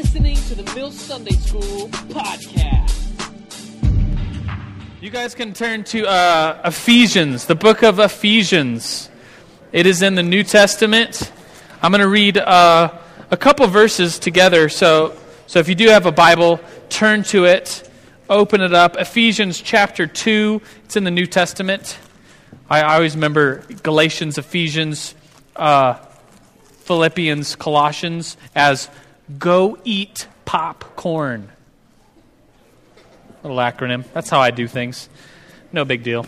listening to the Mill Sunday School podcast. You guys can turn to uh, Ephesians, the book of Ephesians. It is in the New Testament. I'm going to read uh, a couple verses together. So, so if you do have a Bible, turn to it, open it up. Ephesians chapter 2, it's in the New Testament. I, always remember Galatians, Ephesians, uh, Philippians, Colossians as go eat popcorn. Little acronym. That's how I do things. No big deal.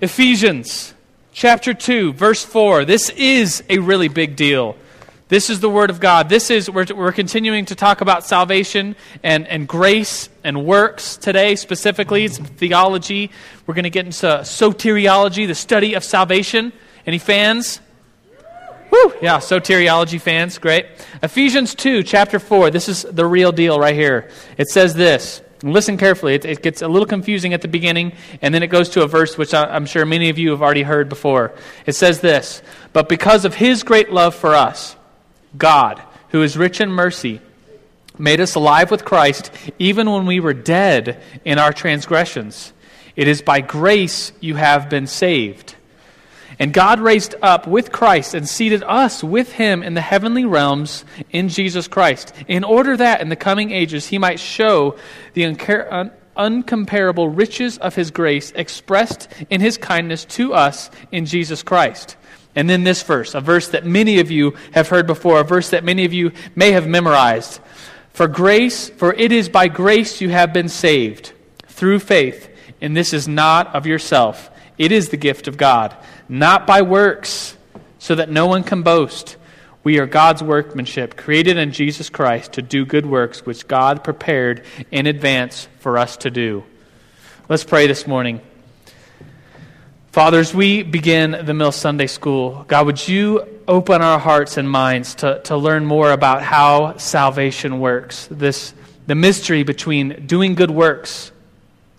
Ephesians chapter 2, verse 4. This is a really big deal. This is the Word of God. This is, we're, we're continuing to talk about salvation and, and grace and works today, specifically. It's theology. We're going to get into soteriology, the study of salvation. Any fans? Woo! Yeah, soteriology fans, great. Ephesians 2, chapter 4. This is the real deal right here. It says this. Listen carefully. It, it, gets a little confusing at the beginning, and then it goes to a verse which I, I'm sure many of you have already heard before. It says this But because of his great love for us, God, who is rich in mercy, made us alive with Christ even when we were dead in our transgressions. It is by grace you have been saved. And God raised up with Christ and seated us with him in the heavenly realms in Jesus Christ, in order that in the coming ages he might show the un- uncomparable riches of his grace expressed in his kindness to us in Jesus Christ. And then this verse, a verse that many of you have heard before, a verse that many of you may have memorized. For grace, for it is by grace you have been saved through faith, and this is not of yourself. It is the gift of God, not by works, so that no one can boast. We are God's workmanship, created in Jesus Christ to do good works, which God prepared in advance for us to do. Let's pray this morning. Fathers, we begin the Mill Sunday School. God, would you open our hearts and minds to, to learn more about how salvation works? This, the mystery between doing good works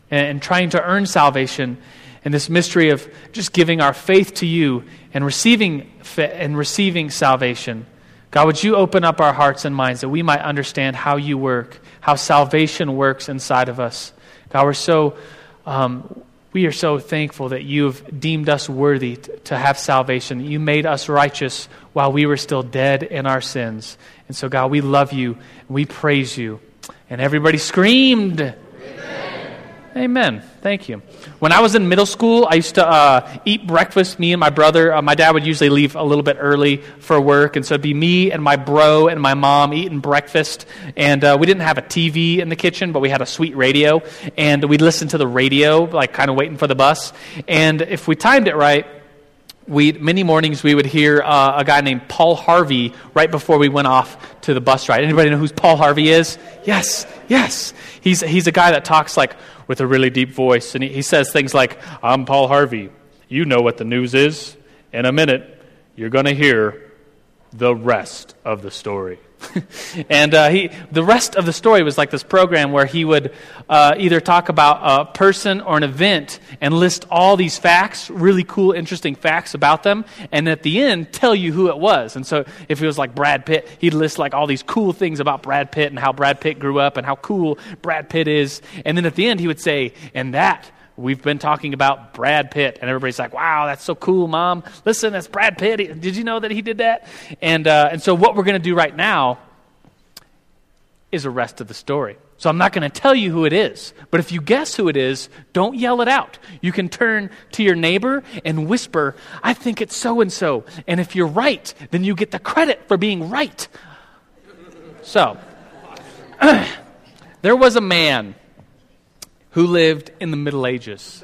and, and trying to earn salvation, and this mystery of just giving our faith to you and receiving, and receiving salvation. God, would you open up our hearts and minds that we might understand how you work, how salvation works inside of us? God, we're so. Um, we are so thankful that you have deemed us worthy to have salvation. You made us righteous while we were still dead in our sins. And so, God, we love you. and We praise you. And everybody screamed. Amen. Thank you. When I was in middle school, I used to uh, eat breakfast. Me and my brother, uh, my dad would usually leave a little bit early for work, and so it'd be me and my bro and my mom eating breakfast. And uh, we didn't have a TV in the kitchen, but we had a sweet radio, and we'd listen to the radio, like kind of waiting for the bus. And if we timed it right, we many mornings we would hear uh, a guy named Paul Harvey right before we went off to the bus ride. Anybody know who Paul Harvey is? Yes, yes. He's he's a guy that talks like with a really deep voice. And he, he says things like, I'm Paul Harvey. You know what the news is. In a minute, you're going to hear the rest of the story. and uh, he, the rest of the story was like this program where he would uh, either talk about a person or an event and list all these facts, really cool, interesting facts about them, and at the end tell you who it was. And so if it was like Brad Pitt, he'd list like all these cool things about Brad Pitt and how Brad Pitt grew up and how cool Brad Pitt is. And then at the end, he would say, and that we've been talking about Brad Pitt, and everybody's like, "Wow, that's so cool, Mom! Listen, that's Brad Pitt. Did you know that he did that?" And uh, and so what we're going to do right now is the rest of the story. So I'm not going to tell you who it is, but if you guess who it is, don't yell it out. You can turn to your neighbor and whisper, "I think it's so and so," and if you're right, then you get the credit for being right. So. there was a man who lived in the Middle Ages.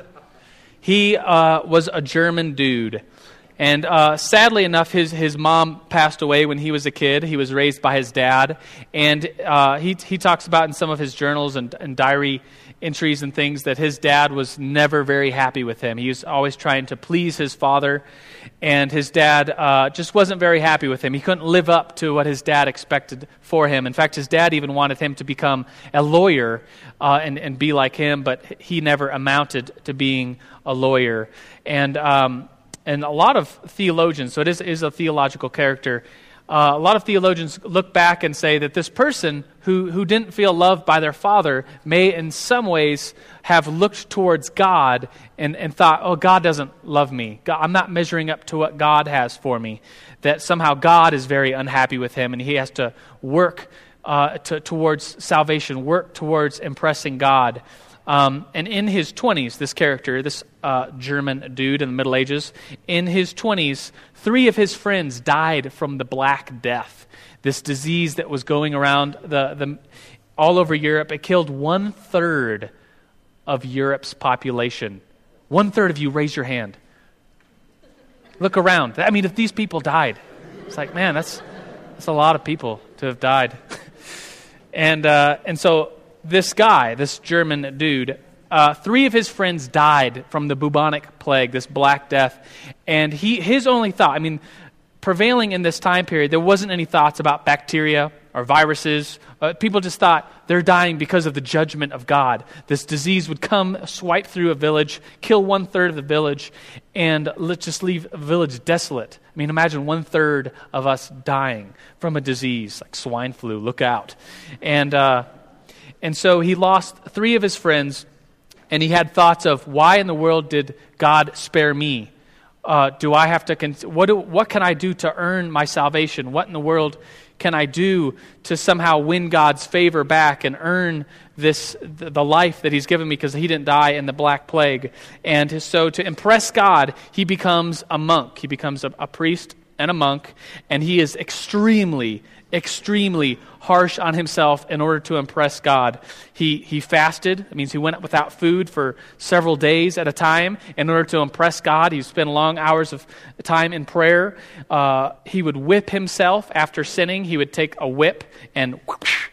He uh, was a German dude. And uh, sadly enough, his, his mom passed away when he was a kid. He was raised by his dad. And uh, he, he talks about in some of his journals and, and diary entries and things that his dad was never very happy with him. He was always trying to please his father, and his dad uh, just wasn't very happy with him. He couldn't live up to what his dad expected for him. In fact, his dad even wanted him to become a lawyer uh, and, and be like him, but he never amounted to being a lawyer. And, um, and a lot of theologians, so it is, is a theological character, uh, a lot of theologians look back and say that this person who, who didn't feel loved by their father may, in some ways, have looked towards God and, and thought, oh, God doesn't love me. God, I'm not measuring up to what God has for me. That somehow God is very unhappy with him and he has to work uh, to, towards salvation, work towards impressing God. Um, and in his 20s, this character, this uh, German dude in the Middle Ages, in his 20s, three of his friends died from the Black Death, this disease that was going around the, the, all over Europe. It killed one third of Europe's population. One third of you, raise your hand. Look around. I mean, if these people died, it's like, man, that's, that's a lot of people to have died. and, uh, and so this guy, this German dude, uh, three of his friends died from the bubonic plague, this Black Death. And he, his only thought, I mean, prevailing in this time period, there wasn't any thoughts about bacteria or viruses. Uh, people just thought they're dying because of the judgment of God. This disease would come, swipe through a village, kill one third of the village, and let's just leave a village desolate. I mean, imagine one third of us dying from a disease like swine flu. Look out. And, uh, and so he lost three of his friends, and he had thoughts of why in the world did God spare me? Uh, do I have to, con- what, do, what can I do to earn my salvation? What in the world can I do to somehow win God's favor back and earn this, the life that He's given me because He didn't die in the Black Plague? And so to impress God, he becomes a monk. He becomes a, a priest and a monk, and he is extremely, extremely harsh on himself in order to impress God. He, he fasted. It means he went without food for several days at a time in order to impress God. He spent long hours of time in prayer. Uh, he would whip himself after sinning. He would take a whip and whoosh,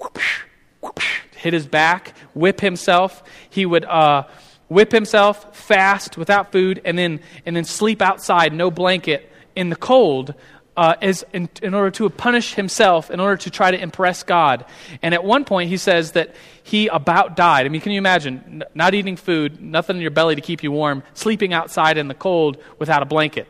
whoosh, whoosh, hit his back, whip himself. He would. Uh, whip himself, fast without food, and then, and then sleep outside, no blanket, in the cold uh, in, in, order to punish himself, in order to try to impress God. And at one point, he says that he about died. I mean, can you imagine not eating food, nothing in your belly to keep you warm, sleeping outside in the cold without a blanket?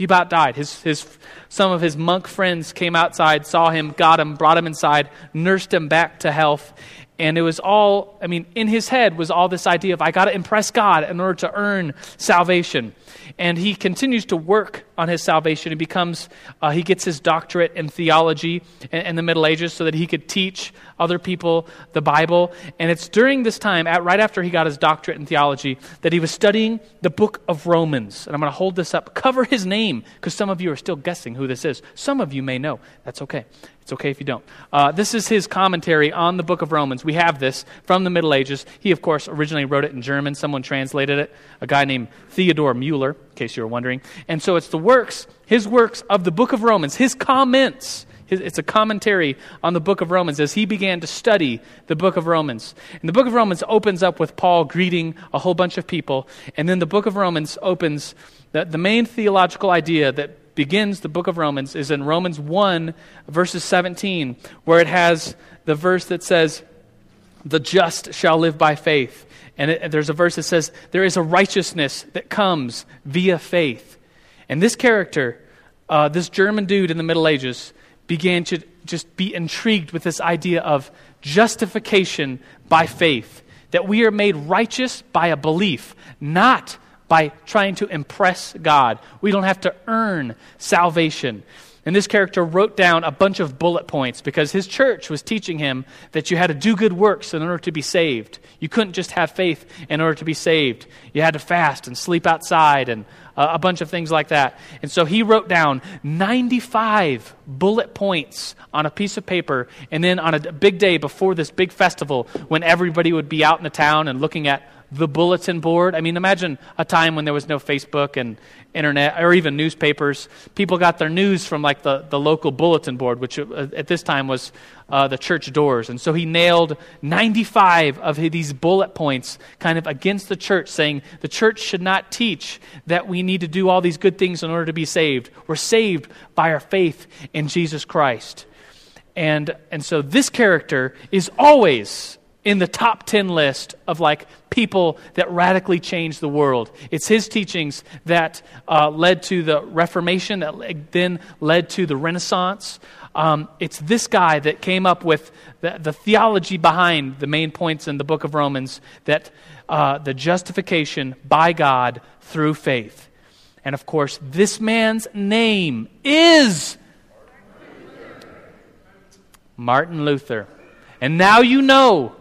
He about died. His, his, some of his monk friends came outside, saw him, got him, brought him inside, nursed him back to health. And it was all, I mean, in his head was all this idea of, I got to impress God in order to earn salvation and he continues to work on his salvation. He becomes, uh, he gets his doctorate in theology in, in, the Middle Ages so that he could teach other people the Bible. And it's during this time, at, right after he got his doctorate in theology, that he was studying the book of Romans. And I'm going to hold this up, cover his name, because some of you are still guessing who this is. Some of you may know. That's okay. It's okay if you don't. Uh, this is his commentary on the book of Romans. We have this from the Middle Ages. He, of course, originally wrote it in German. Someone translated it, a guy named Theodore Mueller, in case you were wondering. And so it's the works, his works of the book of Romans, his comments. His, it's a commentary on the book of Romans as he began to study the book of Romans. And the book of Romans opens up with Paul greeting a whole bunch of people. And then the book of Romans opens the, the main theological idea that begins the book of Romans is in Romans 1, verses 17, where it has the verse that says, The just shall live by faith. And, it, there's a verse that says, There is a righteousness that comes via faith. And this character, uh, this German dude in the Middle Ages, began to just be intrigued with this idea of justification by faith. That we are made righteous by a belief, not by trying to impress God. We don't have to earn salvation. And this character wrote down a bunch of bullet points because his church was teaching him that you had to do good works in order to be saved. You couldn't just have faith in order to be saved. You had to fast and sleep outside and a bunch of things like that. And so he wrote down 95 bullet points on a piece of paper. And then on a big day before this big festival, when everybody would be out in the town and looking at the bulletin board. I mean, imagine a time when there was no Facebook and internet or even newspapers. People got their news from like the, the local bulletin board, which uh, at this time was uh, the church doors. And so he nailed 95 of these bullet points kind of against the church, saying the church should not teach that we need to do all these good things in order to be saved. We're saved by our faith in Jesus Christ. And, and so this character is always in the top 10 list of like people that radically changed the world. It's his teachings that uh, led to the Reformation, that then led to the Renaissance. Um, it's this guy that came up with the, the, theology behind the main points in the book of Romans that uh, the justification by God through faith. And of course, this man's name is Martin Luther. And now you know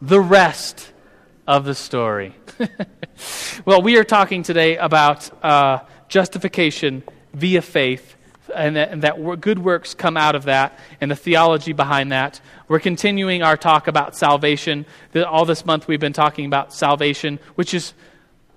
the rest of the story. well, we are talking today about uh, justification via faith, and that, and that good works come out of that, and the theology behind that. We're continuing our talk about salvation. All this month we've been talking about salvation, which is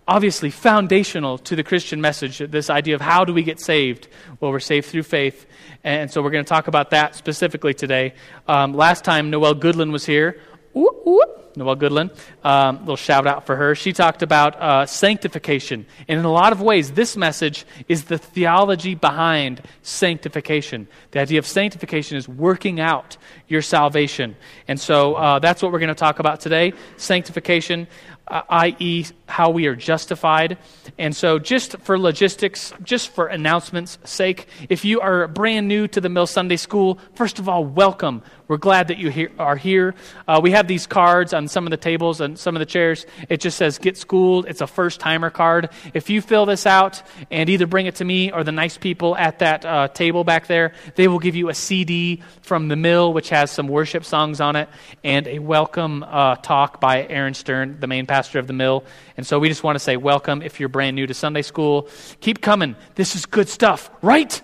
obviously foundational to the Christian message. This idea of how do we get saved? Well, we're saved through faith. And so we're going to talk about that specifically today. Um, last time, Noel Goodland was here. Ooh, ooh. Noelle Goodland, um, little shout out for her. She talked about uh, sanctification. And in a lot of ways, this message is the theology behind sanctification. The idea of sanctification is working out your salvation. And so uh, that's what we're going to talk about today sanctification uh, i.e., how we are justified. And so, just for logistics, just for announcements' sake, if you are brand new to the Mill Sunday School, first of all, welcome. We're glad that you he- are here. Uh, we have these cards on some of the tables and some of the chairs. It just says Get Schooled. It's a first timer card. If you fill this out and either bring it to me or the nice people at that uh, table back there, they will give you a CD from the Mill, which has some worship songs on it, and a welcome uh, talk by Aaron Stern, the main pastor pastor of the mill. And so we just want to say welcome if you're brand new to Sunday school. Keep coming. This is good stuff, right?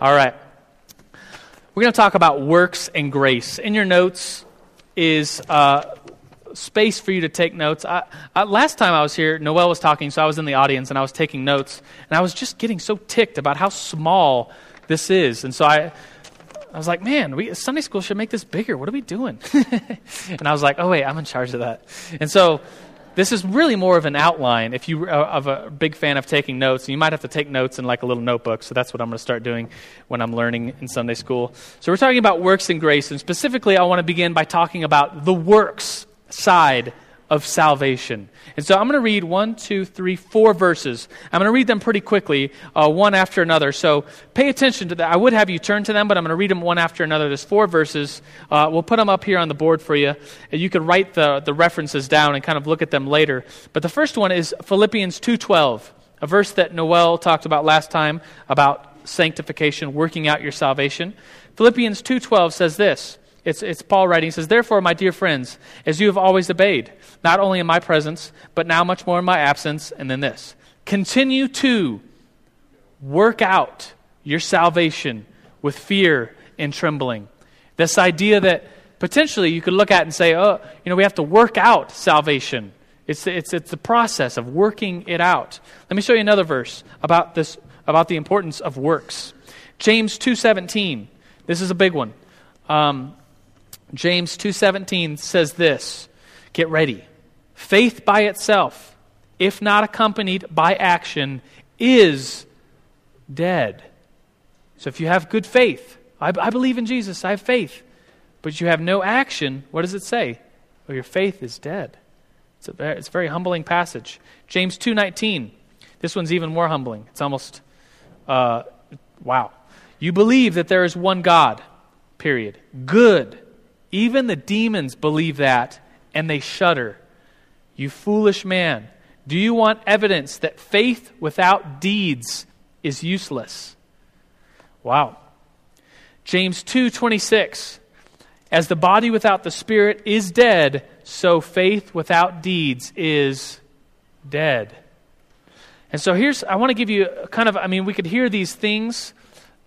All right. We're going to talk about works and grace. In your notes is uh, space for you to take notes. I, I, last time I was here, Noel was talking, so I was in the audience and I was taking notes. And I was just getting so ticked about how small this is. And so I I was like, man, we, Sunday school should make this bigger. What are we doing? and I was like, oh, wait, I'm in charge of that. And so this is really more of an outline. If you are of a big fan of taking notes, you might have to take notes in like a little notebook. So that's what I'm going to start doing when I'm learning in Sunday school. So we're talking about works and grace. And specifically, I want to begin by talking about the works side of salvation. And so I'm going to read one, two, three, four verses. I'm going to read them pretty quickly, uh, one after another. So pay attention to that. I would have you turn to them, but I'm going to read them one after another. There's four verses. Uh, we'll put them up here on the board for you. And you can write the, the references down and kind of look at them later. But the first one is Philippians 2.12, a verse that Noel talked about last time about sanctification, working out your salvation. Philippians 2.12 says this. It's, it's Paul writing. He says, Therefore, my dear friends, as you have always obeyed, not only in my presence, but now much more in my absence, and then this continue to work out your salvation with fear and trembling. This idea that potentially you could look at and say, oh, you know, we have to work out salvation. It's, it's, it's the process of working it out. Let me show you another verse about this, about the importance of works. James 2.17. This is a big one. Um, James 2:17 says this, get ready. Faith by itself, if not accompanied by action, is dead. So if you have good faith, I, I believe in Jesus, I have faith, but you have no action, what does it say? Well, your faith is dead. It's a very, it's a very humbling passage. James 2:19. This one's even more humbling. It's almost uh, wow. You believe that there is one God. Period. Good even the demons believe that, and they shudder. You foolish man, do you want evidence that faith without deeds is useless? Wow. James 2:26 As the body without the spirit is dead, so faith without deeds is dead. And so here's I want to give you kind of I mean we could hear these things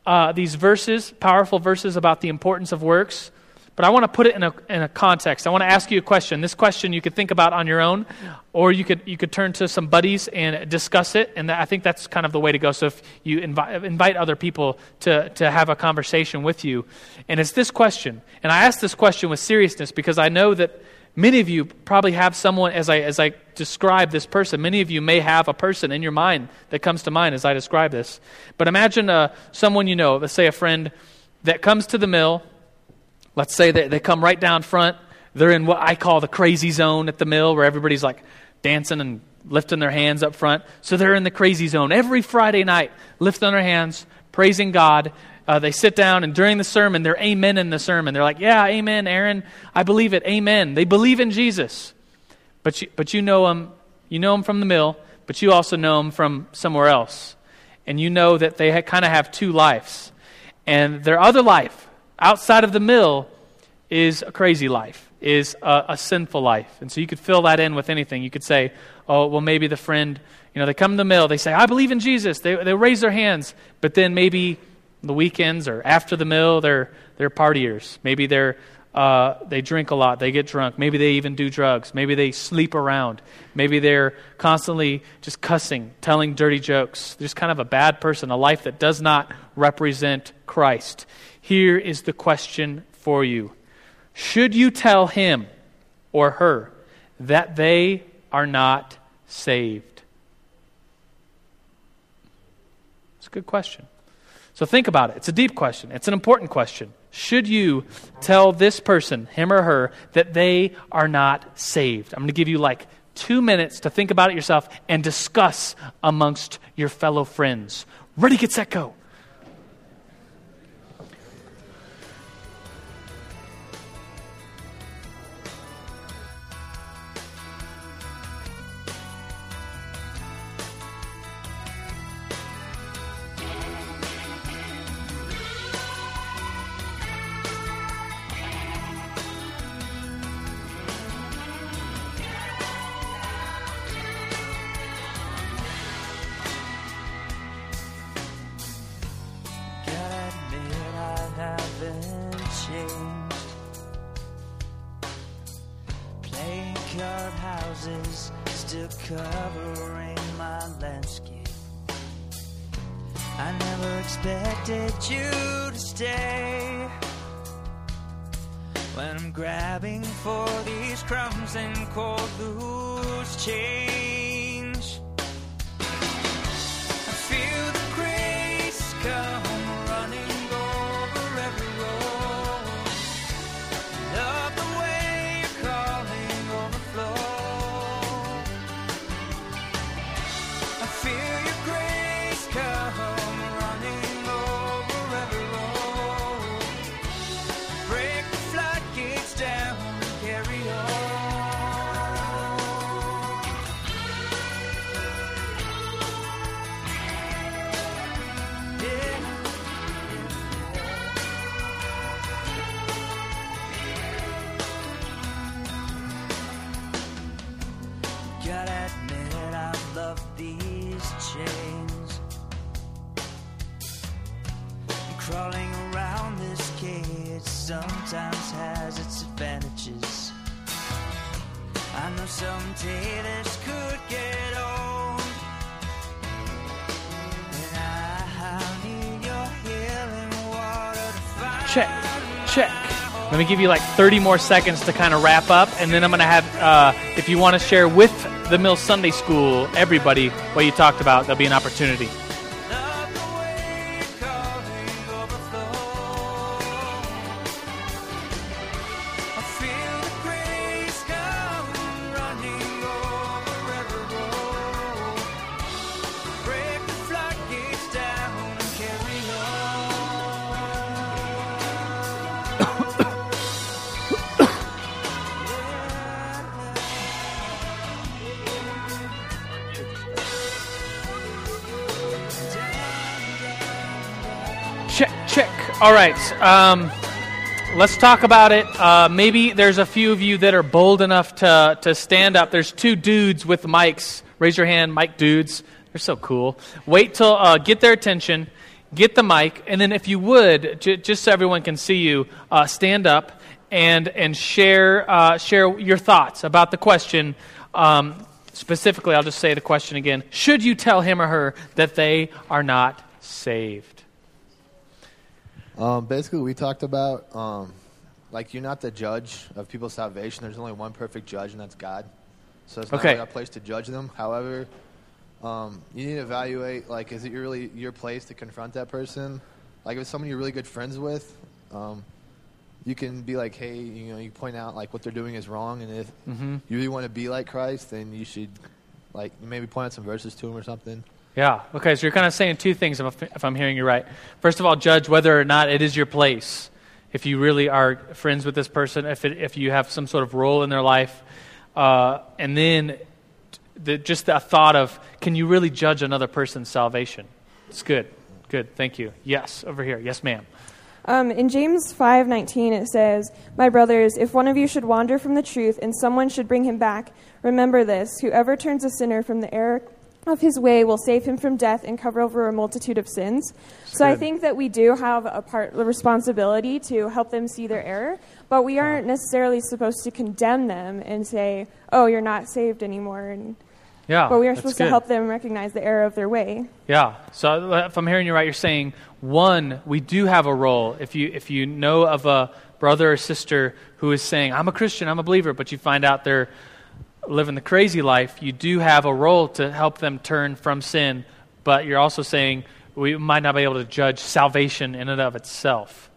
uh, these verses, powerful verses about the importance of works. But I want to put it in a, in a context. I want to ask you a question. This question you could think about on your own, or you could, you could turn to some buddies and discuss it. And I think that's kind of the way to go. So if you invite, invite other people to, to have a conversation with you. And it's this question. And I ask this question with seriousness because I know that many of you probably have someone, as I, as I describe this person, many of you may have a person in your mind that comes to mind as I describe this. But imagine uh, someone you know, let's say a friend, that comes to the mill Let's say that they come right down front they're in what I call the crazy zone at the mill where everybody's like dancing and lifting their hands up front. So they're in the crazy zone every Friday night, lifting their hands, praising God. Uh, they sit down and during the sermon, they're amen in the sermon. They're like, Yeah, amen, Aaron. I believe it. Amen. They believe in Jesus. But you, but you know them. You know them from the mill, but you also know them from somewhere else. And you know that they kind of have two lives. And their other life, outside of the mill, is a crazy life, is a, a sinful life. And so you could fill that in with anything. You could say, oh, well, maybe the friend, you know, they come to the mill, they say, I believe in Jesus. They, they raise their hands, but then maybe the weekends or after the mill, they're, they're partiers. Maybe they're, uh, they drink a lot, they get drunk. Maybe they even do drugs. Maybe they sleep around. Maybe they're constantly just cussing, telling dirty jokes. They're just kind of a bad person, a life that does not represent Christ. Here is the question for you Should you tell him or her that they are not saved? It's a good question. So think about it. It's a deep question, it's an important question. Should you tell this person, him or her, that they are not saved? I'm going to give you like two minutes to think about it yourself and discuss amongst your fellow friends. Ready, get set, go. Houses, still covering my landscape. I never expected you to stay. When I'm grabbing for these crumbs and cold loose change. Check, check. Let me give you like 30 more seconds to kind of wrap up, and then I'm going to have, uh, if you want to share with the Mill Sunday School, everybody, what you talked about, there'll be an opportunity. All right. Um, let's talk about it. Uh, maybe there's a few of you that are bold enough to, to stand up. There's two dudes with mics. Raise your hand, mic dudes. They're so cool. Wait till, uh, get their attention, get the mic, and then if you would, j- just so everyone can see you, uh, stand up and, and share, uh, share your thoughts about the question. Um, specifically, I'll just say the question again Should you tell him or her that they are not saved? Um, basically, we talked about um, like you're not the judge of people's salvation. There's only one perfect judge, and that's God. So it's not Okay. really our place to judge them. However, um, you need to evaluate like is it really your place to confront that person? Like if it's someone you're really good friends with, um, you can be like, hey, you know, you point out like what they're doing is wrong, and if Mm-hmm. you really want to be like Christ, then you should like maybe point out some verses to him or something. Yeah. Okay. So you're kind of saying two things, if, if I'm hearing you right. First of all, judge whether or not it is your place. If you really are friends with this person, if it, if you have some sort of role in their life, uh, and then the, just the thought of, can you really judge another person's salvation? It's good. Good. Thank you. Yes. Over here. Yes, ma'am. Um, in James 5:19 it says, "My brothers, if one of you should wander from the truth and someone should bring him back, remember this: whoever turns a sinner from the error of his way will save him from death and cover over a multitude of sins." So I think that we do have a part a responsibility to help them see their error, but we aren't necessarily supposed to condemn them and say, "Oh, you're not saved anymore." And, Yeah. but we are supposed good. to help them recognize the error of their way. Yeah. So if I'm hearing you right, you're saying one, we do have a role. If you if you know of a brother or sister who is saying, "I'm a Christian, I'm a believer," but you find out they're living the crazy life, you do have a role to help them turn from sin. But you're also saying we might not be able to judge salvation in and of itself.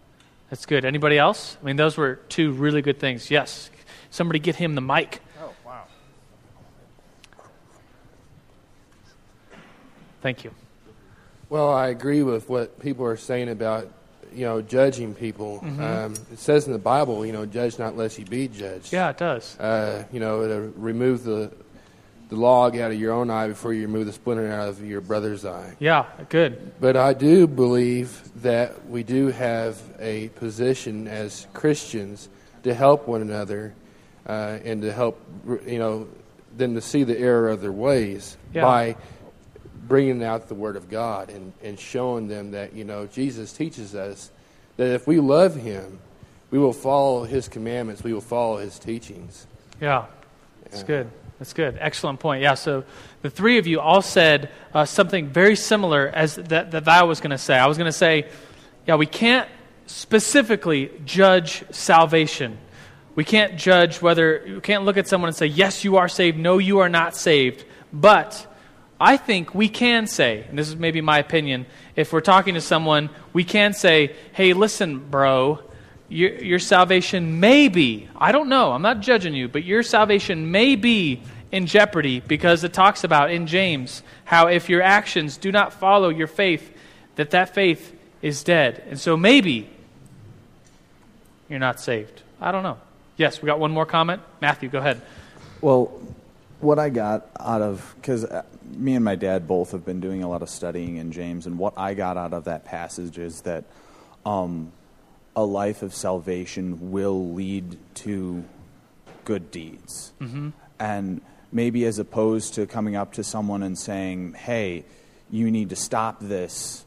That's good. Anybody else? I mean, those were two really good things. Yes. Somebody get him the mic. Oh, wow. Thank you. Well, I agree with what people are saying about, you know, judging people. Um, it says in the Bible, you know, judge not lest you be judged. Yeah, it does. Uh, you know, to remove the the log out of your own eye before you remove the splinter out of your brother's eye. Yeah, good. But I do believe that we do have a position as Christians to help one another uh, and to help, you know, them to see the error of their ways Yeah. by bringing out the Word of God and, and showing them that, you know, Jesus teaches us that if we love Him, we will follow His commandments, we will follow His teachings. Yeah, that's good. That's good. Excellent point. Yeah, so the three of you all said uh, something very similar as that, that I was going to say. I was going to say, yeah, we can't specifically judge salvation. We can't judge whether, you can't look at someone and say, yes, you are saved, no, you are not saved. But I think we can say, and this is maybe my opinion, if we're talking to someone, we can say, hey, listen, bro, your, your salvation may be, I don't know, I'm not judging you, but your salvation may be in jeopardy because it talks about in James how if your actions do not follow your faith, that that faith is dead. And so maybe you're not saved. I don't know. Yes, we got one more comment. Matthew, go ahead. Well, what I got out of because me and my dad both have been doing a lot of studying in James, and what I got out of that passage is that um, a life of salvation will lead to good deeds, mm-hmm. and maybe as opposed to coming up to someone and saying, "Hey, you need to stop this."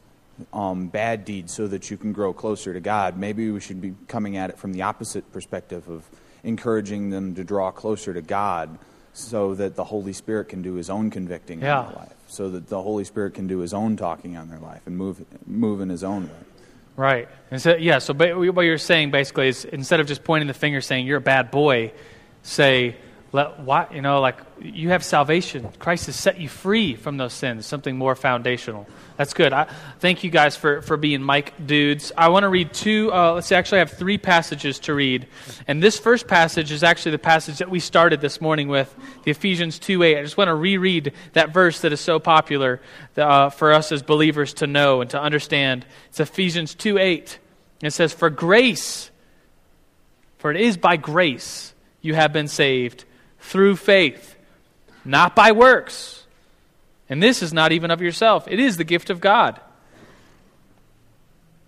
Um, bad deed so that you can grow closer to God. Maybe we should be coming at it from the opposite perspective of encouraging them to draw closer to God so that the Holy Spirit can do his own convicting Yeah. in their life, so that the Holy Spirit can do his own talking on their life and move, move in his own way. Right. And so, yeah, so what you're saying basically is instead of just pointing the finger saying you're a bad boy, say, let, why, you know, like you have salvation. Christ has set you free from those sins, something more foundational. That's good. I, thank you guys for, for being mic dudes. I want to read two, uh, let's see, actually, I have three passages to read. And this first passage is actually the passage that we started this morning with, the Ephesians 2 8. I just want to reread that verse that is so popular uh, for us as believers to know and to understand. It's Ephesians 2 8. It says, For grace, for it is by grace you have been saved through faith, not by works. And this is not even of yourself, it is the gift of God.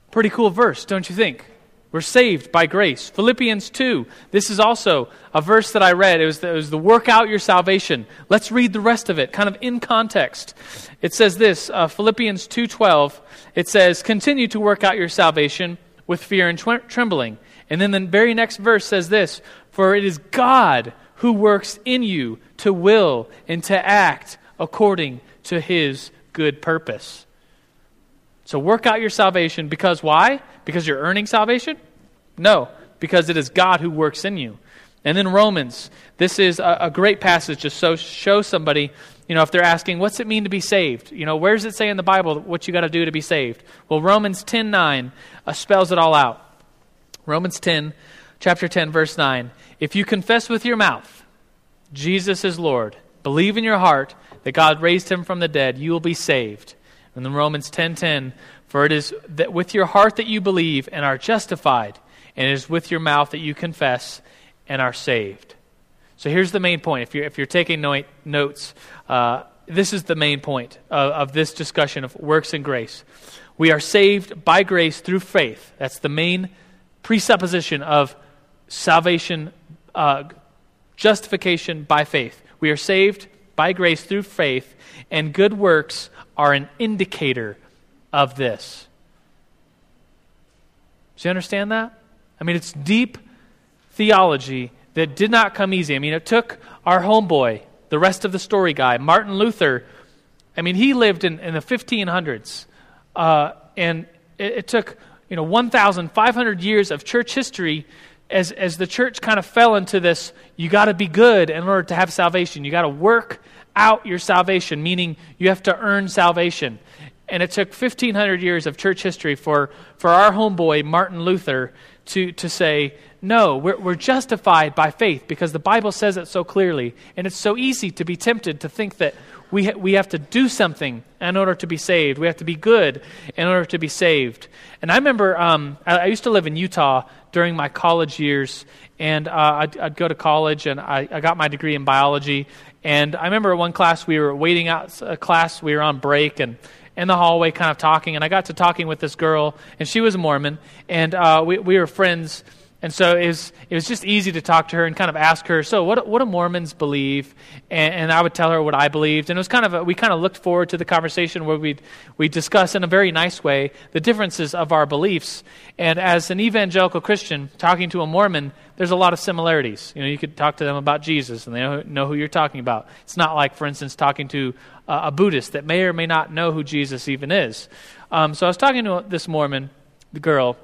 Pretty cool verse, don't you think? We're saved by grace. Philippians 2. This is also a verse that I read. It was, the, it was the work out your salvation. Let's read the rest of it, kind of in context. It says this, uh, Philippians 2.12. It says, continue to work out your salvation with fear and trembling. And then the very next verse says this, for it is God who works in you to will and to act according to his good purpose. So work out your salvation because why? Because you're earning salvation? No, because it is God who works in you. And then Romans. This is a, a great passage to so, show somebody, you know, if they're asking, what's it mean to be saved? You know, where does it say in the Bible what you got to do to be saved? Well, Romans 10 9 uh, spells it all out. Romans 10, chapter 10, verse 9. If you confess with your mouth Jesus is Lord, believe in your heart that God raised him from the dead, you will be saved. And then Romans 10:10, for it is that with your heart that you believe and are justified, and it is with your mouth that you confess and are saved. So here's the main point. If you're, if you're taking no- notes, uh, this is the main point of, of this discussion of works and grace. We are saved by grace through faith. That's the main presupposition of salvation, uh, justification by faith. We are saved by grace through faith, and good works are an indicator of this. Do you understand that? I mean, it's deep theology that did not come easy. I mean, it took our homeboy, the rest of the story guy, Martin Luther. I mean, he lived in, in the 1500s, uh, and it, it took you know 1,500 years of church history as, as the church kind of fell into this, you got to be good in order to have salvation. You got to work out your salvation, meaning you have to earn salvation. And it took 1,500 years of church history for, for our homeboy, Martin Luther, to, to say, no, we're, we're justified by faith because the Bible says it so clearly. And it's so easy to be tempted to think that we, ha- we have to do something in order to be saved. We have to be good in order to be saved. And I remember um, I, I used to live in Utah during my college years, and uh, I'd, I'd, go to college, and I, I, got my degree in biology. And I remember one class we were waiting out a class, we were on break, and in the hallway, kind of talking, and I got to talking with this girl, and she was a Mormon, and uh, we, we were friends. And so it was, it was just easy to talk to her and kind of ask her, so what, what do Mormons believe? And, and I would tell her what I believed. And it was kind of, a, we kind of looked forward to the conversation where we'd, we'd discuss in a very nice way the differences of our beliefs. And as an evangelical Christian, talking to a Mormon, there's a lot of similarities. You know, you could talk to them about Jesus and they know, know who you're talking about. It's not like, for instance, talking to uh, a Buddhist that may or may not know who Jesus even is. Um, so I was talking to this Mormon, the girl,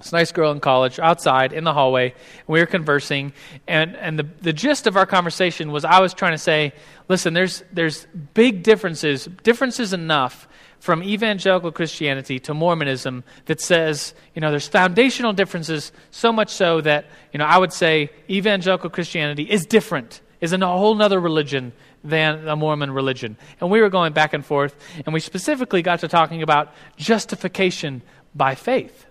this nice girl in college outside in the hallway. we were conversing, and, and the, the gist of our conversation was I was trying to say, listen, there's, there's big differences, differences enough from evangelical Christianity to Mormonism that says, you know, there's foundational differences, so much so that, you know, I would say evangelical Christianity is different, is a whole other religion than the Mormon religion. And we were going back and forth, and we specifically got to talking about justification by faith.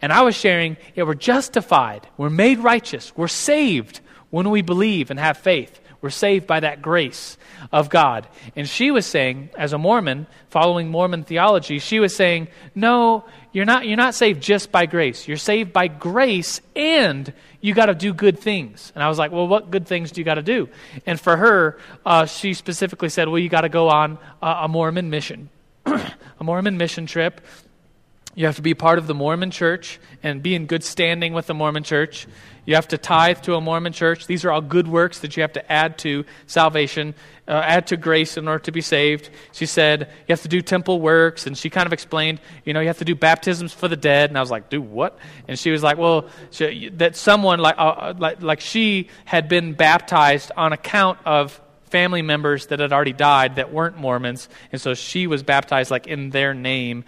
And I was sharing, yeah, we're justified, we're made righteous, we're saved when we believe and have faith. We're saved by that grace of God. And she was saying, as a Mormon, following Mormon theology, she was saying, no, you're not, you're not saved just by grace. You're saved by grace and you got to do good things. And I was like, well, what good things do you got to do? And for her, uh, she specifically said, well, you got to go on a Mormon mission, a Mormon mission trip you have to be part of the Mormon church and be in good standing with the Mormon church. You have to tithe to a Mormon church. These are all good works that you have to add to salvation, uh, add to grace in order to be saved. She said you have to do temple works, and she kind of explained, you know, you have to do baptisms for the dead. And I was like, do what? And she was like, well, she, that someone like, uh, like like she had been baptized on account of family members that had already died that weren't Mormons, and so she was baptized like in their name.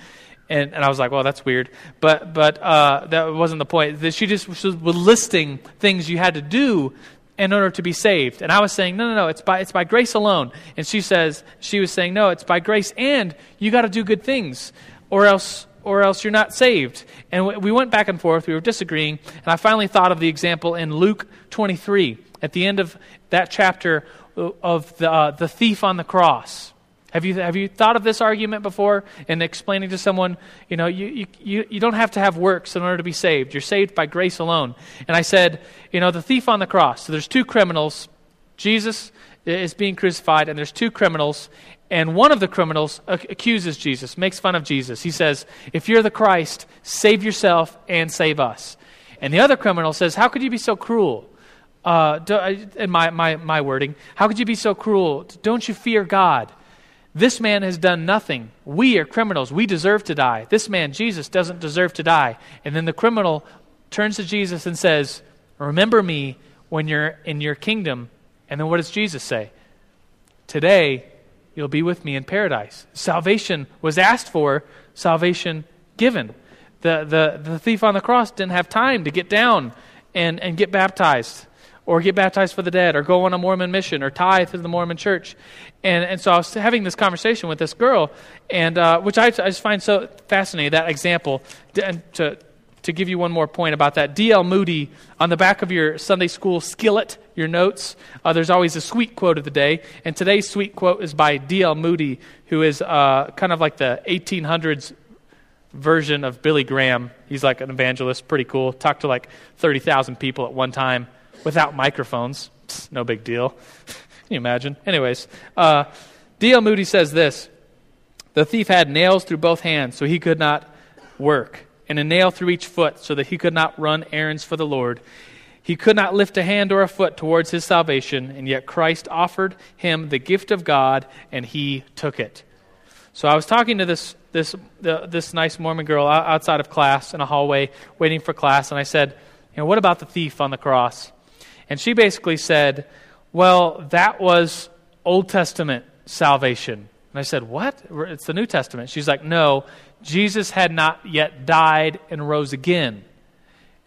And, and I was like, well, that's weird. But, but uh, that wasn't the point. She just was listing things you had to do in order to be saved. And I was saying, no, no, no, it's by, it's by grace alone. And she says, she was saying, no, it's by grace and you got to do good things or else, or else you're not saved. And we went back and forth. We were disagreeing. And I finally thought of the example in Luke 23 at the end of that chapter of the, uh, the thief on the cross. Have you, have you thought of this argument before in explaining to someone, you know, you, you, you don't have to have works in order to be saved. You're saved by grace alone. And I said, you know, the thief on the cross. So there's two criminals. Jesus is being crucified, and there's two criminals. And one of the criminals accuses Jesus, makes fun of Jesus. He says, If you're the Christ, save yourself and save us. And the other criminal says, How could you be so cruel? Uh, in my, my, my wording, how could you be so cruel? Don't you fear God? This man has done nothing. We are criminals. We deserve to die. This man, Jesus, doesn't deserve to die. And then the criminal turns to Jesus and says, Remember me when you're in your kingdom. And then what does Jesus say? Today, you'll be with me in paradise. Salvation was asked for, salvation given. The, the, the thief on the cross didn't have time to get down and, and get baptized or get baptized for the dead or go on a Mormon mission or tithe to the Mormon church. And, and so I was having this conversation with this girl, and, uh, which I, I just find so fascinating, that example. And to, to give you one more point about that, D.L. Moody, on the back of your Sunday school skillet, your notes, uh, there's always a sweet quote of the day. And today's sweet quote is by D.L. Moody, who is uh, kind of like the 1800s version of Billy Graham. He's like an evangelist, pretty cool. Talked to like 30,000 people at one time without microphones. Psst, no big deal. Can you imagine? Anyways, uh, D.L. Moody says this The thief had nails through both hands, so he could not work, and a nail through each foot, so that he could not run errands for the Lord. He could not lift a hand or a foot towards his salvation, and yet Christ offered him the gift of God, and he took it. So I was talking to this this this nice Mormon girl outside of class in a hallway, waiting for class, and I said, "You know, what about the thief on the cross?" And she basically said, "Well, that was Old Testament salvation." And I said, "What? It's the New Testament." She's like, "No, Jesus had not yet died and rose again."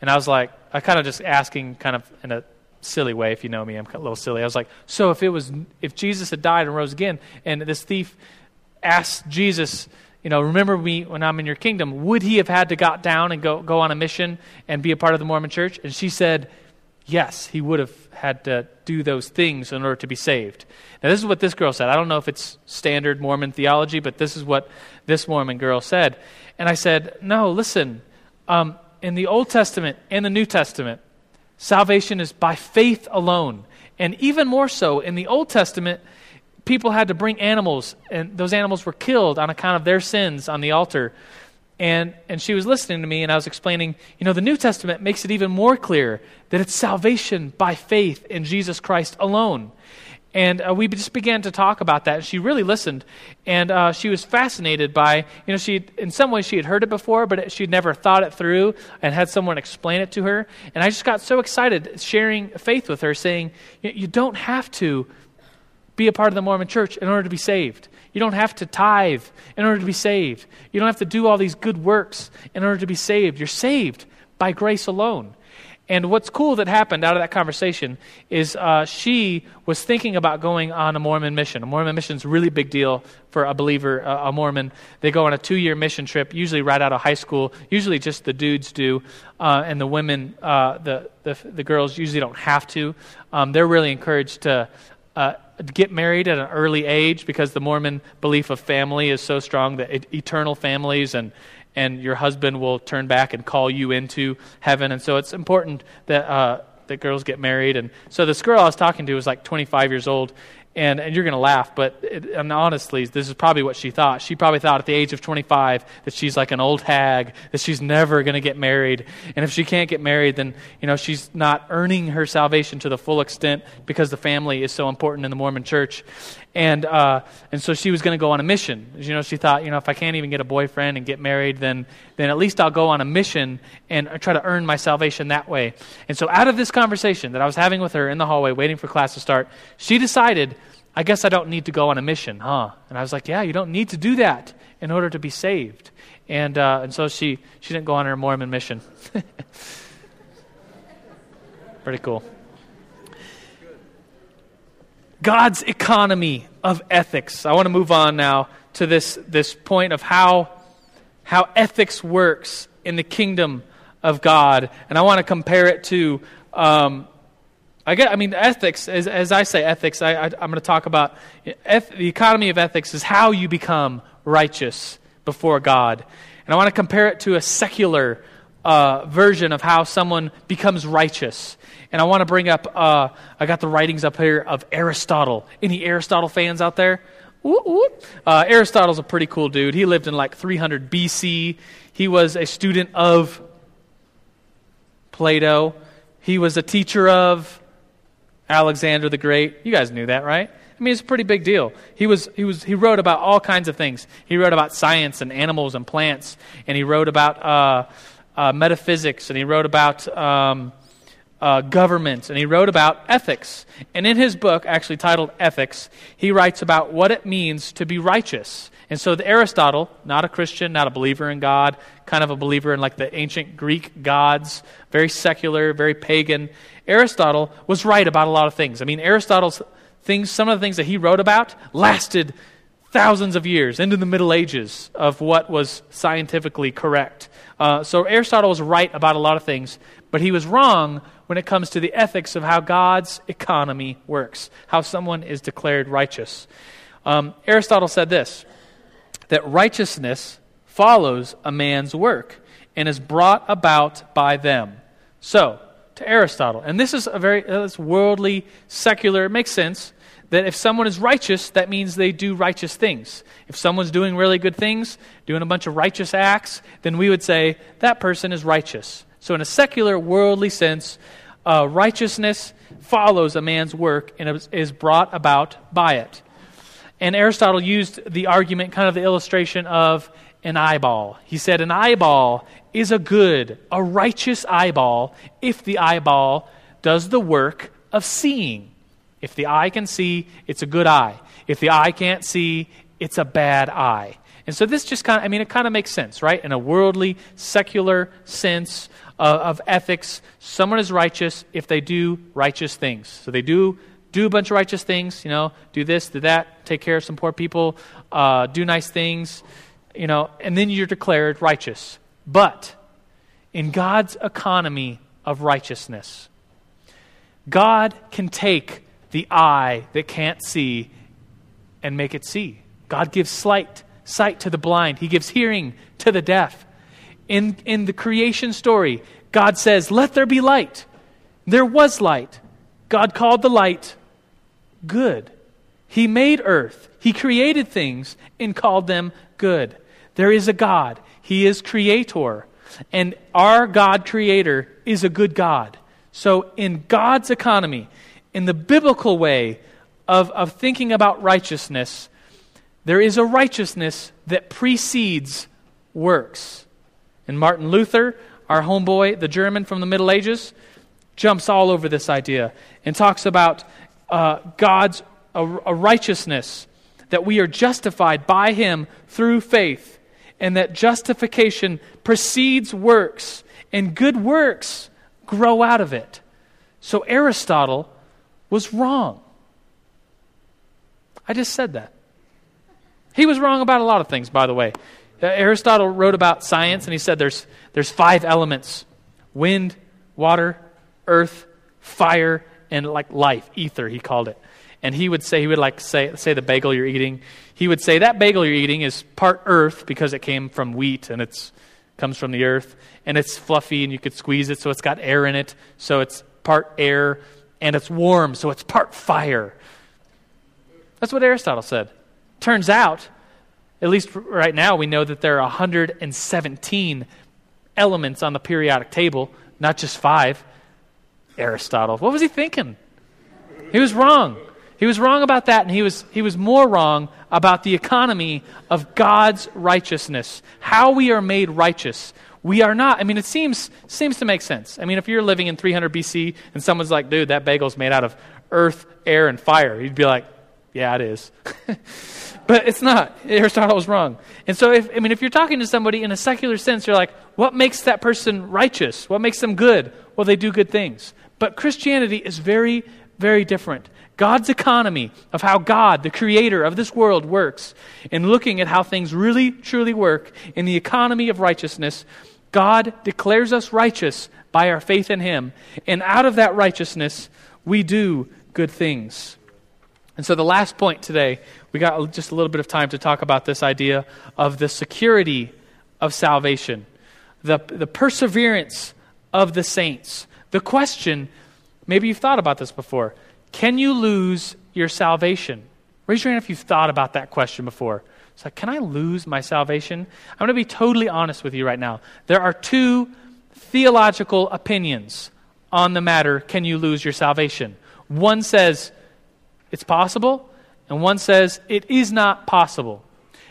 And I was like, I kind of just asking, kind of in a silly way, if you know me, I'm a little silly. I was like, so if it was, if Jesus had died and rose again, and this thief asked Jesus, you know, remember me when I'm in your kingdom, would he have had to got down and go, go on a mission and be a part of the Mormon church? And she said, yes, he would have had to do those things in order to be saved. Now, this is what this girl said. I don't know if it's standard Mormon theology, but this is what this Mormon girl said. And I said, no, listen, um, in the Old Testament and the New Testament, salvation is by faith alone. And even more so, in the Old Testament, people had to bring animals, and those animals were killed on account of their sins on the altar. And, and she was listening to me, and I was explaining, you know, the New Testament makes it even more clear that it's salvation by faith in Jesus Christ alone. And uh, we just began to talk about that. And she really listened, and uh, she was fascinated by, you know, she in some ways she had heard it before, but she'd never thought it through and had someone explain it to her. And I just got so excited sharing faith with her, saying, you don't have to be a part of the Mormon church in order to be saved. You don't have to tithe in order to be saved. You don't have to do all these good works in order to be saved. You're saved by grace alone. And what's cool that happened out of that conversation is uh, she was thinking about going on a Mormon mission. A Mormon mission is a really big deal for a believer, uh, a Mormon. They go on a two year mission trip, usually right out of high school. Usually just the dudes do, uh, and the women, uh, the, the, the, girls, usually don't have to. Um, they're really encouraged to uh, get married at an early age because the Mormon belief of family is so strong that it, eternal families and and your husband will turn back and call you into heaven. And so it's important that uh, that girls get married. And so this girl I was talking to was like 25 years old, and, and you're going to laugh, but it, and honestly, this is probably what she thought. She probably thought at the age of 25 that she's like an old hag, that she's never going to get married. And if she can't get married, then, you know, she's not earning her salvation to the full extent because the family is so important in the Mormon church. And, uh, and so she was going to go on a mission. You know, she thought, you know, if I can't even get a boyfriend and get married, then, then at least I'll go on a mission and try to earn my salvation that way. And so out of this conversation that I was having with her in the hallway, waiting for class to start, she decided I guess I don't need to go on a mission, huh? And I was like, Yeah, you don't need to do that in order to be saved. And, uh, and so she, she didn't go on her Mormon mission. Pretty cool. God's economy of ethics. I want to move on now to this, this point of how, how ethics works in the kingdom of God. And I want to compare it to um, I get. I mean, ethics. As, as I say, ethics. I, am going to talk about eth- the economy of ethics is how you become righteous before God, and I want to compare it to a secular uh, version of how someone becomes righteous. And I want to bring up. Uh, I got the writings up here of Aristotle. Any Aristotle fans out there? Uh, Aristotle's a pretty cool dude. He lived in like 300 BC. He was a student of Plato. He was a teacher of Alexander the Great. You guys knew that, right? I mean, it's a pretty big deal. He, was, he, was, he wrote about all kinds of things. He wrote about science and animals and plants, and he wrote about uh, uh, metaphysics, and he wrote about um, uh, government, and he wrote about ethics. And in his book, actually titled Ethics, he writes about what it means to be righteous. And so the Aristotle, not a Christian, not a believer in God, kind of a believer in like the ancient Greek gods, very secular, very pagan. Aristotle was right about a lot of things. I mean, Aristotle's things, some of the things that he wrote about lasted thousands of years into the Middle Ages of what was scientifically correct. Uh, so Aristotle was right about a lot of things, but he was wrong when it comes to the ethics of how God's economy works, how someone is declared righteous. Um, Aristotle said this that righteousness follows a man's work and is brought about by them. So, to Aristotle, and this is a very uh, it's worldly, secular, it makes sense that if someone is righteous, that means they do righteous things. If someone's doing really good things, doing a bunch of righteous acts, then we would say that person is righteous. So, in a secular, worldly sense, uh, righteousness follows a man's work and is brought about by it. And Aristotle used the argument, kind of the illustration of an eyeball. He said, An eyeball is a good, a righteous eyeball if the eyeball does the work of seeing. If the eye can see, it's a good eye. If the eye can't see, it's a bad eye. And so this just kind of, I mean, it kind of makes sense, right? In a worldly, secular sense of, of ethics, someone is righteous if they do righteous things. So they do do a bunch of righteous things, you know, do this, do that, take care of some poor people, uh, do nice things, you know, and then you're declared righteous. But in God's economy of righteousness, God can take the eye that can't see and make it see. God gives sight, sight to the blind. He gives hearing to the deaf. In, in the creation story, God says, Let there be light. There was light. God called the light good. He made earth. He created things and called them good. There is a God. He is creator. And our God creator is a good God. So, in God's economy, in the biblical way of, of thinking about righteousness, there is a righteousness that precedes works. And Martin Luther, our homeboy, the German from the Middle Ages, jumps all over this idea and talks about uh, God's a, a righteousness, that we are justified by Him through faith, and that justification precedes works, and good works grow out of it. So Aristotle was wrong. I just said that. He was wrong about a lot of things, by the way. Uh, Aristotle wrote about science, and he said there's, there's five elements wind, water, earth, fire, and like life, ether, he called it. And he would say, he would like say, say the bagel you're eating. He would say that bagel you're eating is part earth because it came from wheat and it's comes from the earth, and it's fluffy and you could squeeze it so it's got air in it, so it's part air, and it's warm, so it's part fire. That's what Aristotle said. Turns out, at least right now, we know that there are 117 elements on the periodic table, not just five. Aristotle. What was he thinking? He was wrong. He was wrong about that, and he was, he was more wrong about the economy of God's righteousness, how we are made righteous. We are not. I mean, it seems, seems to make sense. I mean, if you're living in 300 BC and someone's like, dude, that bagel's made out of earth, air, and fire, you'd be like, yeah, it is. but it's not. Aristotle was wrong. And so, if, I mean, if you're talking to somebody in a secular sense, you're like, what makes that person righteous? What makes them good? Well, they do good things. But Christianity is very, very different. God's economy of how God, the creator of this world, works, and looking at how things really, truly work in the economy of righteousness, God declares us righteous by our faith in Him. And out of that righteousness, we do good things. And so, the last point today, we got just a little bit of time to talk about this idea of the security of salvation, the, the perseverance of the saints. The question, maybe you've thought about this before can you lose your salvation? Raise your hand if you've thought about that question before. It's like, can I lose my salvation? I'm going to be totally honest with you right now. There are two theological opinions on the matter can you lose your salvation? One says it's possible, and one says it is not possible.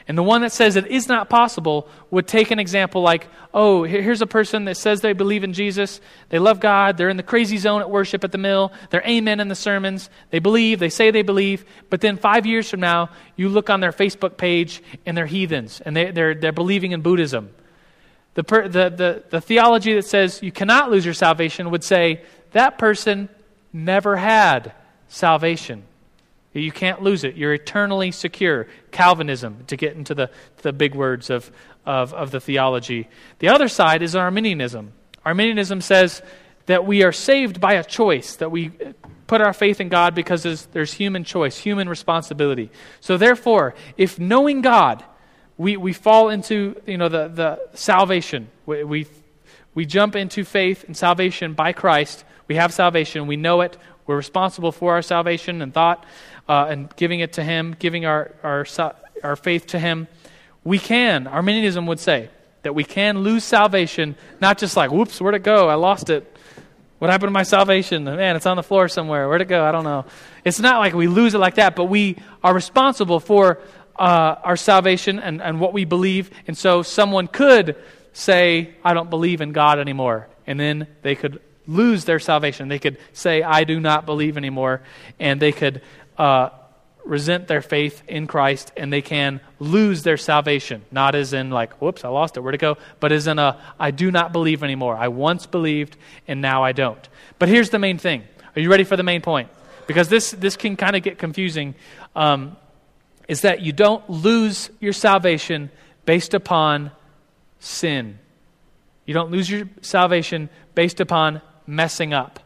And the one that says it is not possible would take an example like, oh, here's a person that says they believe in Jesus, they love God, they're in the crazy zone at worship at the mill, they're amen in the sermons, they believe, they say they believe, but then five years from now, you look on their Facebook page and they're heathens. And they, they're, they're believing in Buddhism. The, per, the, the, the theology that says you cannot lose your salvation would say that person never had salvation. You can't lose it. You're eternally secure. Calvinism, to get into the, the big words of, of, of the theology. The other side is Arminianism. Arminianism says that we are saved by a choice, that we put our faith in God because there's, there's human choice, human responsibility. So, therefore, if knowing God, we, we fall into you know, the, the salvation, we, we, we jump into faith and salvation by Christ, we have salvation, we know it, we're responsible for our salvation and thought uh, and giving it to Him, giving our, our, our faith to Him, we can, Arminianism would say, that we can lose salvation, not just like, whoops, where'd it go? I lost it. What happened to my salvation? Man, it's on the floor somewhere. Where'd it go? I don't know. It's not like we lose it like that, but we are responsible for uh, our salvation and, and what we believe. And so someone could say, I don't believe in God anymore. And then they could lose their salvation. They could say, I do not believe anymore. And they could uh, resent their faith in Christ and they can lose their salvation. Not as in, like, whoops, I lost it, where'd it go? But as in a, I do not believe anymore. I once believed and now I don't. But here's the main thing. Are you ready for the main point? Because this, this can kind of get confusing. Um, is that you don't lose your salvation based upon sin. You don't lose your salvation based upon messing up.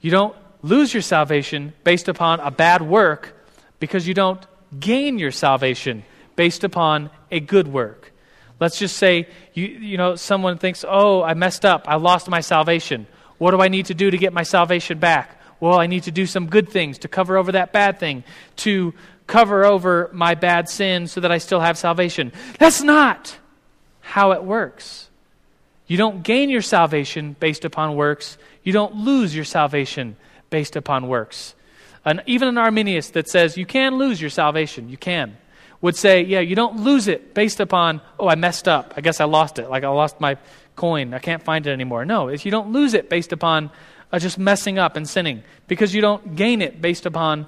You don't lose your salvation based upon a bad work because you don't gain your salvation based upon a good work. Let's just say you, you know someone thinks, "Oh, I messed up. I lost my salvation. What do I need to do to get my salvation back?" Well, I need to do some good things to cover over that bad thing, to cover over my bad sin so that I still have salvation. That's not how it works. You don't gain your salvation based upon works. You don't lose your salvation based upon works. And even an Arminius that says you can lose your salvation, you can, would say, yeah, you don't lose it based upon, oh, I messed up. I guess I lost it. Like I lost my coin. I can't find it anymore. No, it's, you don't lose it based upon uh, just messing up and sinning because you don't gain it based upon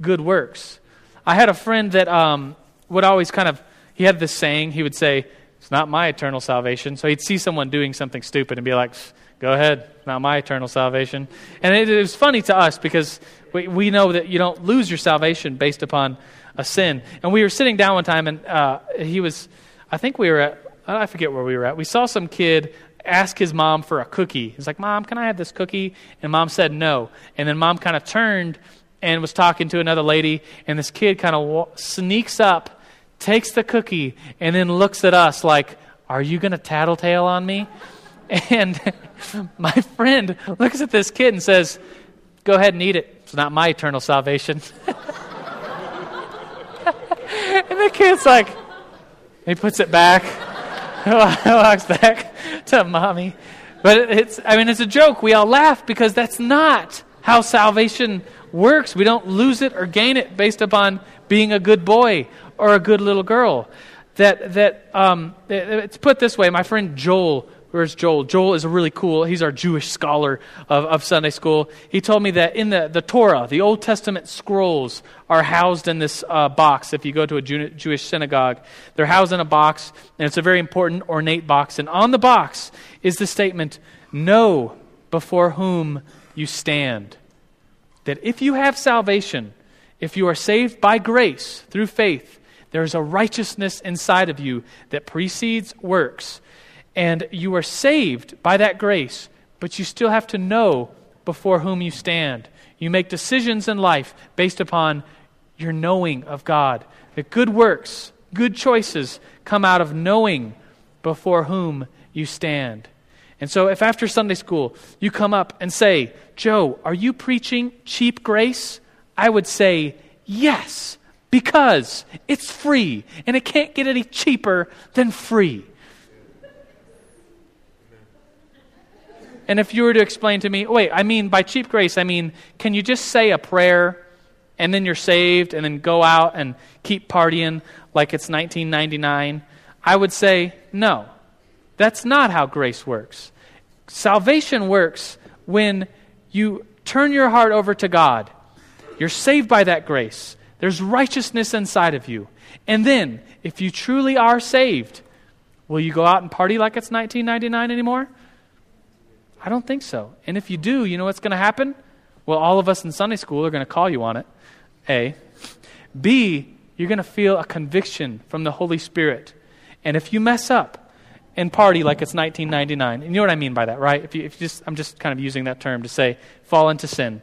good works. I had a friend that um, would always kind of, he had this saying, he would say, it's not my eternal salvation. So he'd see someone doing something stupid and be like, go ahead, not my eternal salvation. And it, was funny to us because we, we know that you don't lose your salvation based upon a sin. And we were sitting down one time and uh, he was, I think we were at, I forget where we were at. We saw some kid ask his mom for a cookie. He's like, Mom, can I have this cookie? And mom said no. And then mom kind of turned and was talking to another lady, and this kid kind of wa- sneaks up, takes the cookie, and then looks at us like, Are you going to tattletale on me? And my friend looks at this kid and says, Go ahead and eat it. It's not my eternal salvation. and the kid's like, He puts it back, walks back to mommy. But it's, I mean, it's a joke. We all laugh because that's not how salvation works. We don't lose it or gain it based upon being a good boy or a good little girl. That, that um, it's put this way my friend Joel, where's Joel? Joel is a really cool. He's our Jewish scholar of, of Sunday school. He told me that in the, the Torah, the Old Testament scrolls are housed in this uh, box. If you go to a Jew- Jewish synagogue, they're housed in a box, and it's a very important, ornate box. And on the box is the statement, Know before whom you stand that if you have salvation, if you are saved by grace through faith, there is a righteousness inside of you that precedes works. And you are saved by that grace, but you still have to know before whom you stand. You make decisions in life based upon your knowing of God. That good works, good choices come out of knowing before whom you stand. And so, if after Sunday school you come up and say, Joe, are you preaching cheap grace? I would say, yes, because it's free, and it can't get any cheaper than free. And if you were to explain to me, wait, I mean, by cheap grace, I mean, can you just say a prayer and then you're saved and then go out and keep partying like it's 1999, I would say no. That's not how grace works. Salvation works when you turn your heart over to God. You're saved by that grace. There's righteousness inside of you. And then, if you truly are saved, will you go out and party like it's 1999 anymore? I don't think so. And if you do, you know what's going to happen? Well, all of us in Sunday school are going to call you on it. A. B, you're going to feel a conviction from the Holy Spirit. And if you mess up and party like it's 1999, and you know what I mean by that, right? If you, if you just, I'm just kind of using that term to say fall into sin.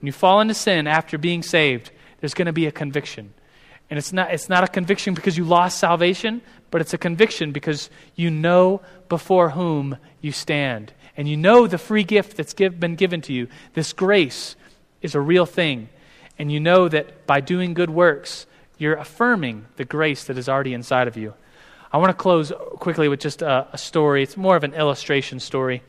When you fall into sin after being saved, there's going to be a conviction. And it's not, it's not a conviction because you lost salvation, but it's a conviction because you know before whom you stand. And you know the free gift that's give, been given to you. This grace is a real thing. And you know that by doing good works, you're affirming the grace that is already inside of you. I want to close quickly with just a, a story. It's more of an illustration story.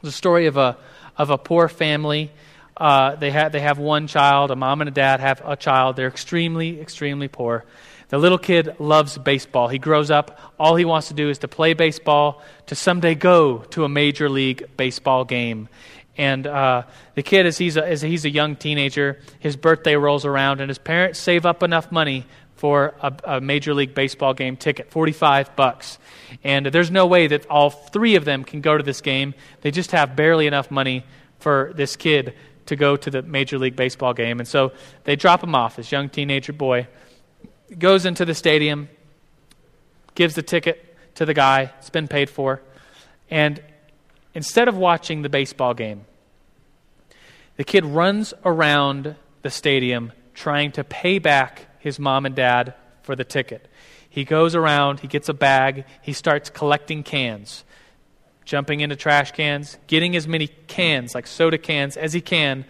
It's a story of a, of a poor family. Uh, they, have, they have one child, a mom and a dad have a child. They're extremely, extremely poor. The little kid loves baseball. He grows up, all he wants to do is to play baseball, to someday go to a major league baseball game. And uh, the kid, as he's, a, as he's a young teenager, his birthday rolls around, and his parents save up enough money for a, a, major league baseball game ticket 45 bucks. And there's no way that all three of them can go to this game. They just have barely enough money for this kid to go to the major league baseball game. And so they drop him off this young teenager boy goes into the stadium gives the ticket to the guy it's been paid for and instead of watching the baseball game the kid runs around the stadium trying to pay back his mom and dad for the ticket. He goes around, he gets a bag, he starts collecting cans, jumping into trash cans, getting as many cans, like soda cans, as he can,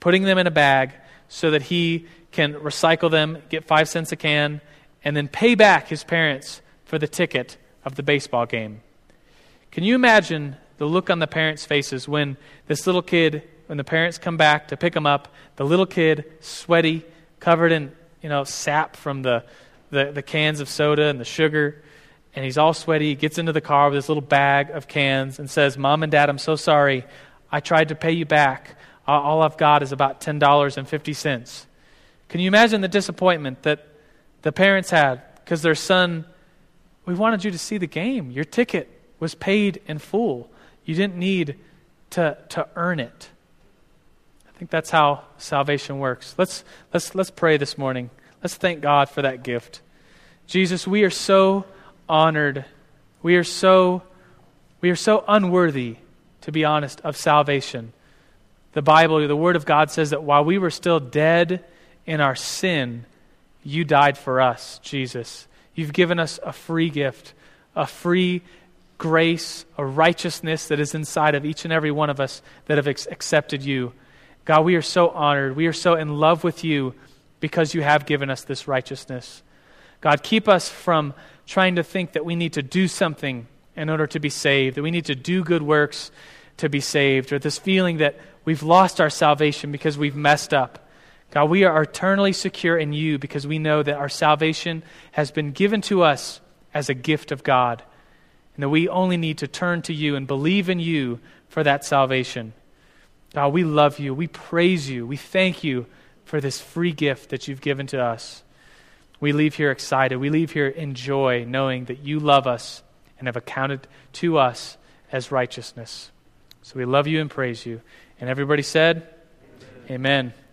putting them in a bag so that he can recycle them, get five cents a can, and then pay back his parents for the ticket of the baseball game. Can you imagine the look on the parents' faces when this little kid, when the parents come back to pick him up, the little kid, sweaty, covered in you know, sap from the, the, the cans of soda and the sugar. And he's all sweaty. He gets into the car with this little bag of cans and says, Mom and Dad, I'm so sorry. I tried to pay you back. All I've got is about $10.50. Can you imagine the disappointment that the parents had because their son, we wanted you to see the game. Your ticket was paid in full. You didn't need to, to earn it. I think that's how salvation works. Let's, let's, let's pray this morning. Let's thank God for that gift. Jesus, we are so honored. We are so, we are so unworthy, to be honest, of salvation. The Bible, the Word of God says that while we were still dead in our sin, you died for us, Jesus. You've given us a free gift, a free grace, a righteousness that is inside of each and every one of us that have ex- accepted you. God, we are so honored. We are so in love with you because you have given us this righteousness. God, keep us from trying to think that we need to do something in order to be saved, that we need to do good works to be saved, or this feeling that we've lost our salvation because we've messed up. God, we are eternally secure in you because we know that our salvation has been given to us as a gift of God, and that we only need to turn to you and believe in you for that salvation. God, we love you. We praise you. We thank you for this free gift that you've given to us. We leave here excited. We leave here in joy, knowing that you love us and have accounted to us as righteousness. So we love you and praise you. And everybody said, Amen. Amen.